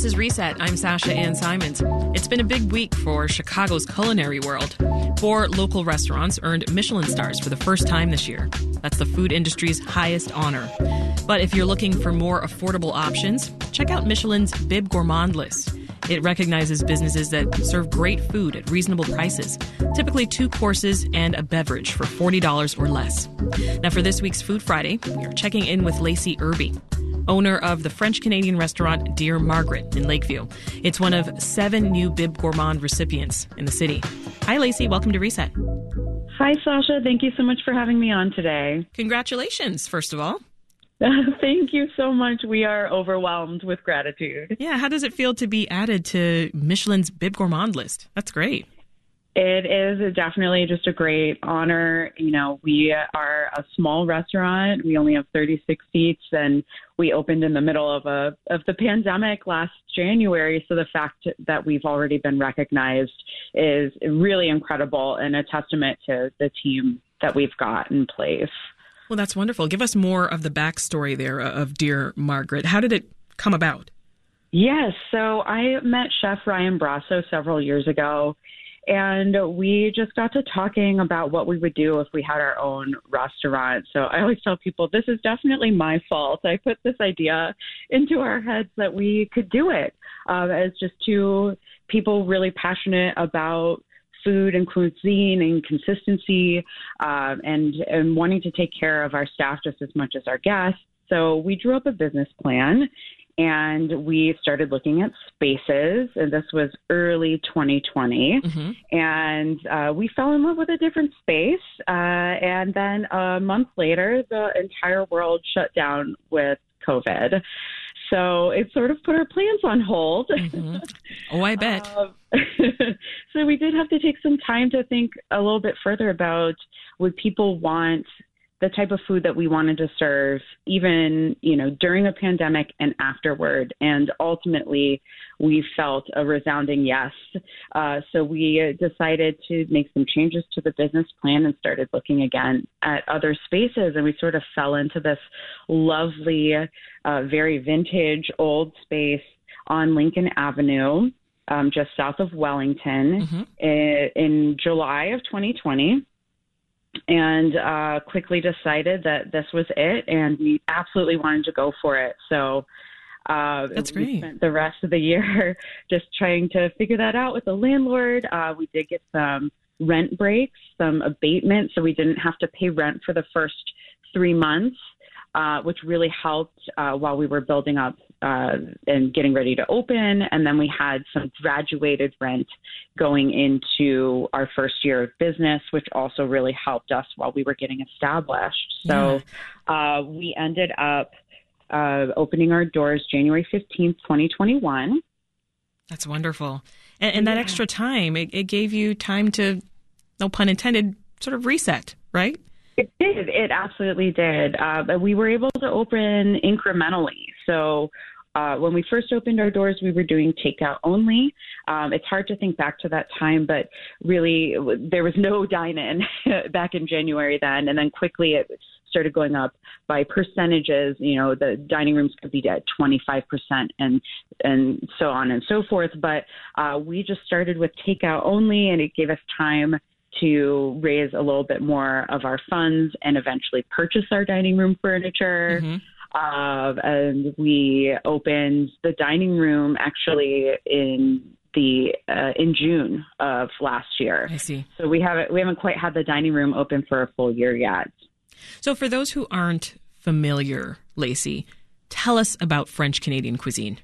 This is Reset. I'm Sasha Ann Simons. It's been a big week for Chicago's culinary world. Four local restaurants earned Michelin stars for the first time this year. That's the food industry's highest honor. But if you're looking for more affordable options, check out Michelin's Bib Gourmand list. It recognizes businesses that serve great food at reasonable prices, typically two courses and a beverage for $40 or less. Now, for this week's Food Friday, we are checking in with Lacey Irby, owner of the French Canadian restaurant Dear Margaret in Lakeview. It's one of seven new Bib Gourmand recipients in the city. Hi, Lacey. Welcome to Reset. Hi, Sasha. Thank you so much for having me on today. Congratulations, first of all. Thank you so much. We are overwhelmed with gratitude. Yeah, how does it feel to be added to Michelin's Bib Gourmand list? That's great. It is definitely just a great honor. You know, we are a small restaurant. We only have 36 seats, and we opened in the middle of a of the pandemic last January. So the fact that we've already been recognized is really incredible and a testament to the team that we've got in place. Well, that's wonderful. Give us more of the backstory there uh, of Dear Margaret. How did it come about? Yes, so I met Chef Ryan Brosseau several years ago, and we just got to talking about what we would do if we had our own restaurant. So I always tell people this is definitely my fault. I put this idea into our heads that we could do it um, as just two people really passionate about food and cuisine and consistency um, and, and wanting to take care of our staff just as much as our guests. So we drew up a business plan and we started looking at spaces and this was early 2020 mm-hmm. and uh, we fell in love with a different space uh, and then a month later the entire world shut down with covid so it sort of put our plans on hold. Mm-hmm. Oh, I bet. Um, so we did have to take some time to think a little bit further about would people want the type of food that we wanted to serve, even you know during a pandemic and afterward. And ultimately, we felt a resounding yes. Uh, so we decided to make some changes to the business plan and started looking again at other spaces. And we sort of fell into this lovely, uh, very vintage old space on Lincoln Avenue. Um, just south of Wellington mm-hmm. in, in July of 2020 and uh, quickly decided that this was it, and we absolutely wanted to go for it. So uh, That's great. We spent the rest of the year just trying to figure that out with the landlord. Uh, we did get some rent breaks, some abatement, so we didn't have to pay rent for the first three months, uh, which really helped uh, while we were building up uh, and getting ready to open. And then we had some graduated rent going into our first year of business, which also really helped us while we were getting established. So yeah. uh, we ended up uh, opening our doors January 15th, 2021. That's wonderful. And, and that yeah. extra time, it, it gave you time to, no pun intended, sort of reset, right? It did. It absolutely did. Uh, but we were able to open incrementally. So uh, when we first opened our doors, we were doing takeout only. Um, it's hard to think back to that time, but really, there was no dine in back in January then. And then quickly it started going up by percentages. You know, the dining rooms could be at 25% and, and so on and so forth. But uh, we just started with takeout only, and it gave us time to raise a little bit more of our funds and eventually purchase our dining room furniture. Mm-hmm. Uh, and we opened the dining room actually in the uh, in June of last year. I see. So we haven't we haven't quite had the dining room open for a full year yet. So for those who aren't familiar, Lacey, tell us about French Canadian cuisine.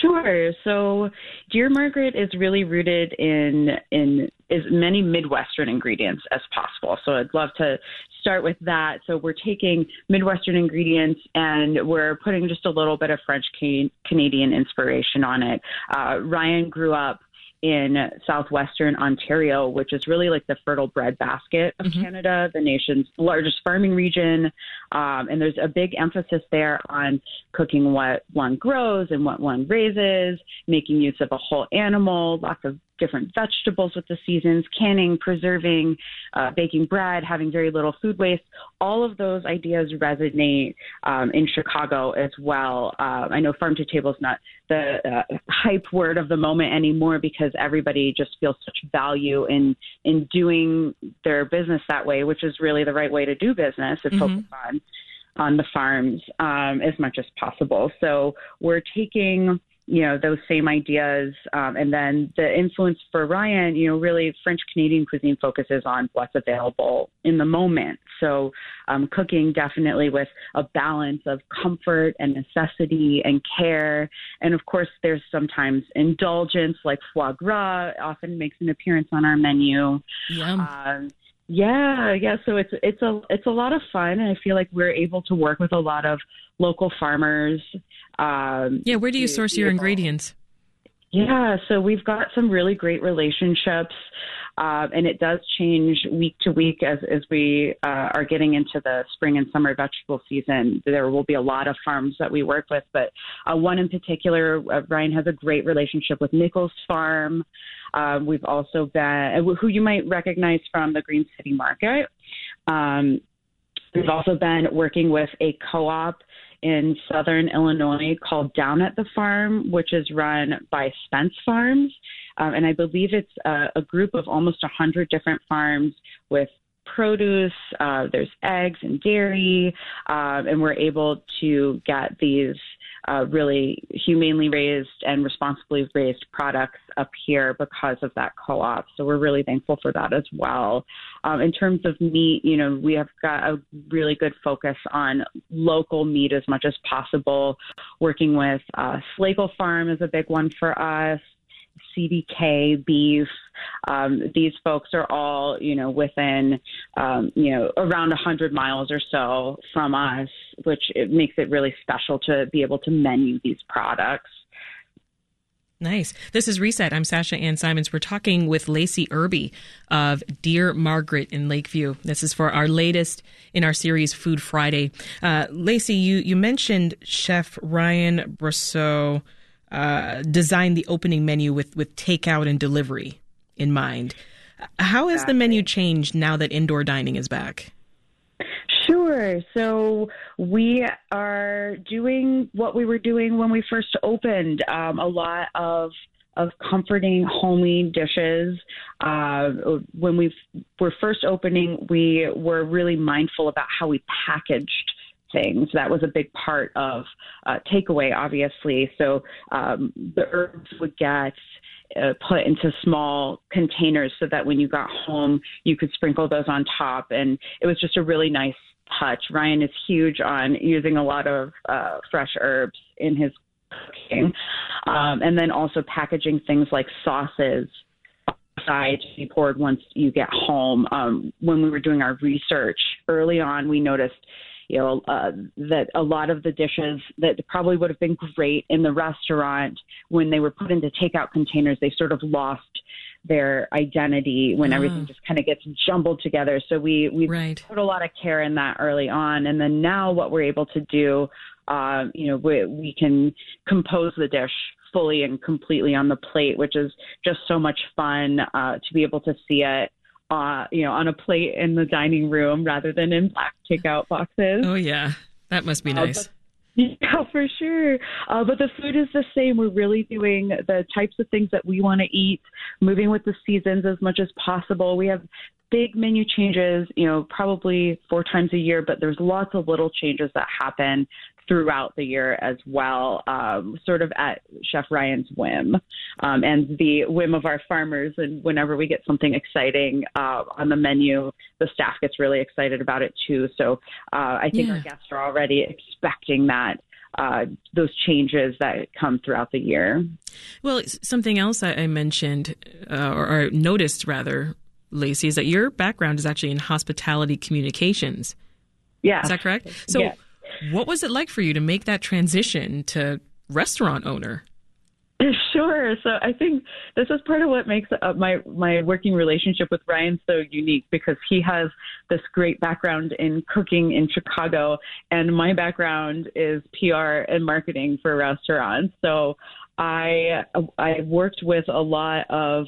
Sure. So, Dear Margaret is really rooted in in as many Midwestern ingredients as possible. So, I'd love to start with that. So, we're taking Midwestern ingredients and we're putting just a little bit of French Canadian inspiration on it. Uh, Ryan grew up in southwestern Ontario, which is really like the fertile breadbasket of mm-hmm. Canada, the nation's largest farming region. Um, and there's a big emphasis there on cooking what one grows and what one raises, making use of a whole animal, lots of different vegetables with the seasons, canning, preserving, uh, baking bread, having very little food waste. All of those ideas resonate um, in Chicago as well. Uh, I know farm to table is not the uh, hype word of the moment anymore because everybody just feels such value in in doing their business that way, which is really the right way to do business. It's mm-hmm. focused on on the farms um, as much as possible. So we're taking you know those same ideas um, and then the influence for ryan you know really french canadian cuisine focuses on what's available in the moment so um, cooking definitely with a balance of comfort and necessity and care and of course there's sometimes indulgence like foie gras often makes an appearance on our menu Yum. Uh, yeah, yeah. So it's it's a it's a lot of fun, and I feel like we're able to work with a lot of local farmers. Um, yeah, where do you source your ingredients? Yeah, so we've got some really great relationships, uh, and it does change week to week as as we uh, are getting into the spring and summer vegetable season. There will be a lot of farms that we work with, but uh, one in particular, uh, Ryan has a great relationship with Nichols Farm. Um, we've also been uh, who you might recognize from the Green City Market. Um, we've also been working with a co-op in southern Illinois called Down at the Farm, which is run by Spence Farms. Um, and I believe it's a, a group of almost 100 different farms with produce, uh, there's eggs and dairy, um, and we're able to get these uh, really humanely raised and responsibly raised products up here because of that co-op. So we're really thankful for that as well. Um, in terms of meat, you know, we have got a really good focus on local meat as much as possible. Working with uh, Slagel Farm is a big one for us. CDK beef. Um, these folks are all, you know, within, um, you know, around 100 miles or so from us, which it makes it really special to be able to menu these products. Nice. This is Reset. I'm Sasha Ann Simons. We're talking with Lacey Irby of Dear Margaret in Lakeview. This is for our latest in our series, Food Friday. Uh, Lacey, you, you mentioned Chef Ryan Brosseau uh, designed the opening menu with, with takeout and delivery in mind. How has exactly. the menu changed now that indoor dining is back? Sure. So we are doing what we were doing when we first opened. Um, a lot of of comforting, homey dishes. Uh, when we were first opening, we were really mindful about how we packaged things. That was a big part of uh, takeaway, obviously. So um, the herbs would get uh, put into small containers so that when you got home, you could sprinkle those on top. And it was just a really nice touch. Ryan is huge on using a lot of uh, fresh herbs in his cooking. Um, and then also packaging things like sauces aside to be poured once you get home. Um, when we were doing our research early on, we noticed you know, uh, that a lot of the dishes that probably would have been great in the restaurant when they were put into takeout containers, they sort of lost their identity when uh. everything just kind of gets jumbled together. So we we right. put a lot of care in that early on, and then now what we're able to do, uh, you know, we, we can compose the dish fully and completely on the plate, which is just so much fun uh, to be able to see it uh, you know, on a plate in the dining room rather than in black takeout boxes. Oh yeah, that must be uh, nice. yeah, for sure. Uh, but the food is the same. We're really doing the types of things that we want to eat, moving with the seasons as much as possible. We have big menu changes, you know, probably four times a year, but there's lots of little changes that happen throughout the year as well, um, sort of at Chef Ryan's whim um, and the whim of our farmers. And whenever we get something exciting uh, on the menu, the staff gets really excited about it too. So uh, I think yeah. our guests are already expecting that. Uh, those changes that come throughout the year. Well, something else I mentioned, uh, or, or noticed rather, Lacey, is that your background is actually in hospitality communications. Yeah. Is that correct? So, what was it like for you to make that transition to restaurant owner? Sure. So I think this is part of what makes uh, my my working relationship with Ryan so unique because he has this great background in cooking in Chicago, and my background is PR and marketing for restaurants. So I I worked with a lot of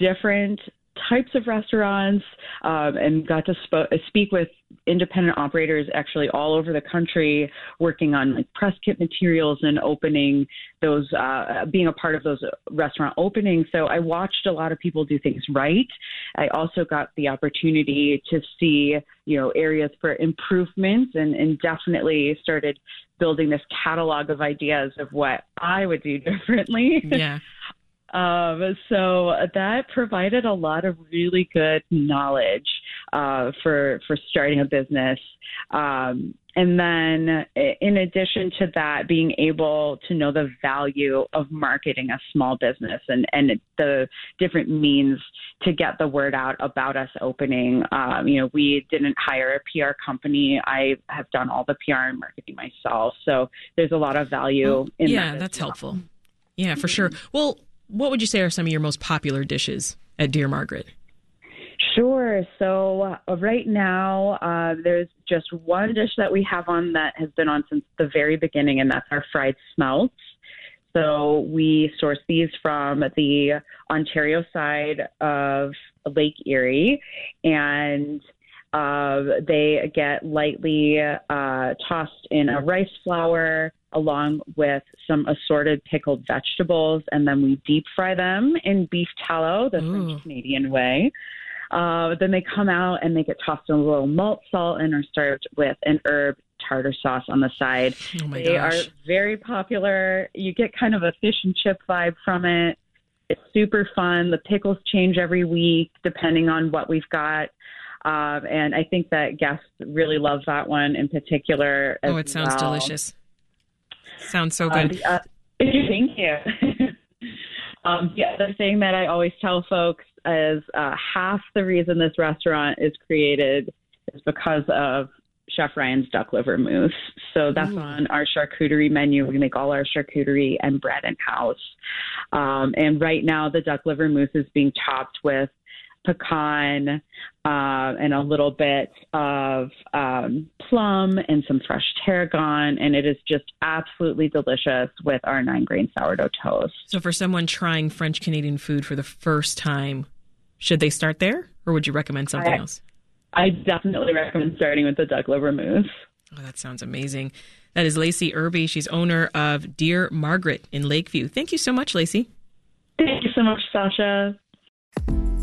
different types of restaurants um, and got to sp- speak with independent operators actually all over the country working on like press kit materials and opening those uh, being a part of those restaurant openings. So i watched a lot of people do things right. I also got the opportunity to see you know areas for improvements and, and definitely started building this catalog of ideas of what i would do differently. Yeah um, so that provided a lot of really good knowledge uh, for for starting a business. Um, and then, in addition to that, being able to know the value of marketing a small business and, and the different means to get the word out about us opening. Um, you know, we didn't hire a PR company. I have done all the PR and marketing myself. So there's a lot of value in yeah, that. that's well. helpful. Yeah, for sure. Well, what would you say are some of your most popular dishes at Dear Margaret? Sure. So uh, right now, uh, there's just one dish that we have on that has been on since the very beginning, and that's our fried smelts. So we source these from the Ontario side of Lake Erie, and uh, they get lightly uh, tossed in a rice flour along with some assorted pickled vegetables, and then we deep fry them in beef tallow, the. French Canadian way. Uh, then they come out and they get tossed in a little malt salt and are served with an herb tartar sauce on the side. Oh they gosh. are very popular. You get kind of a fish and chip vibe from it. It's super fun. The pickles change every week depending on what we've got. Um, and I think that guests really love that one in particular. oh, it sounds well. delicious. Sounds so good. Uh, uh, thank you. um, the other thing that I always tell folks is uh, half the reason this restaurant is created is because of Chef Ryan's duck liver mousse. So that's Ooh. on our charcuterie menu. We make all our charcuterie and bread in house. Um, and right now, the duck liver mousse is being topped with pecan uh, and a little bit of um, plum and some fresh tarragon, and it is just absolutely delicious with our nine grain sourdough toast. So, for someone trying French Canadian food for the first time, should they start there, or would you recommend something I, else? I definitely recommend starting with the duck liver mousse. Oh, that sounds amazing. That is Lacey Irby. She's owner of Dear Margaret in Lakeview. Thank you so much, Lacey. Thank you so much, Sasha.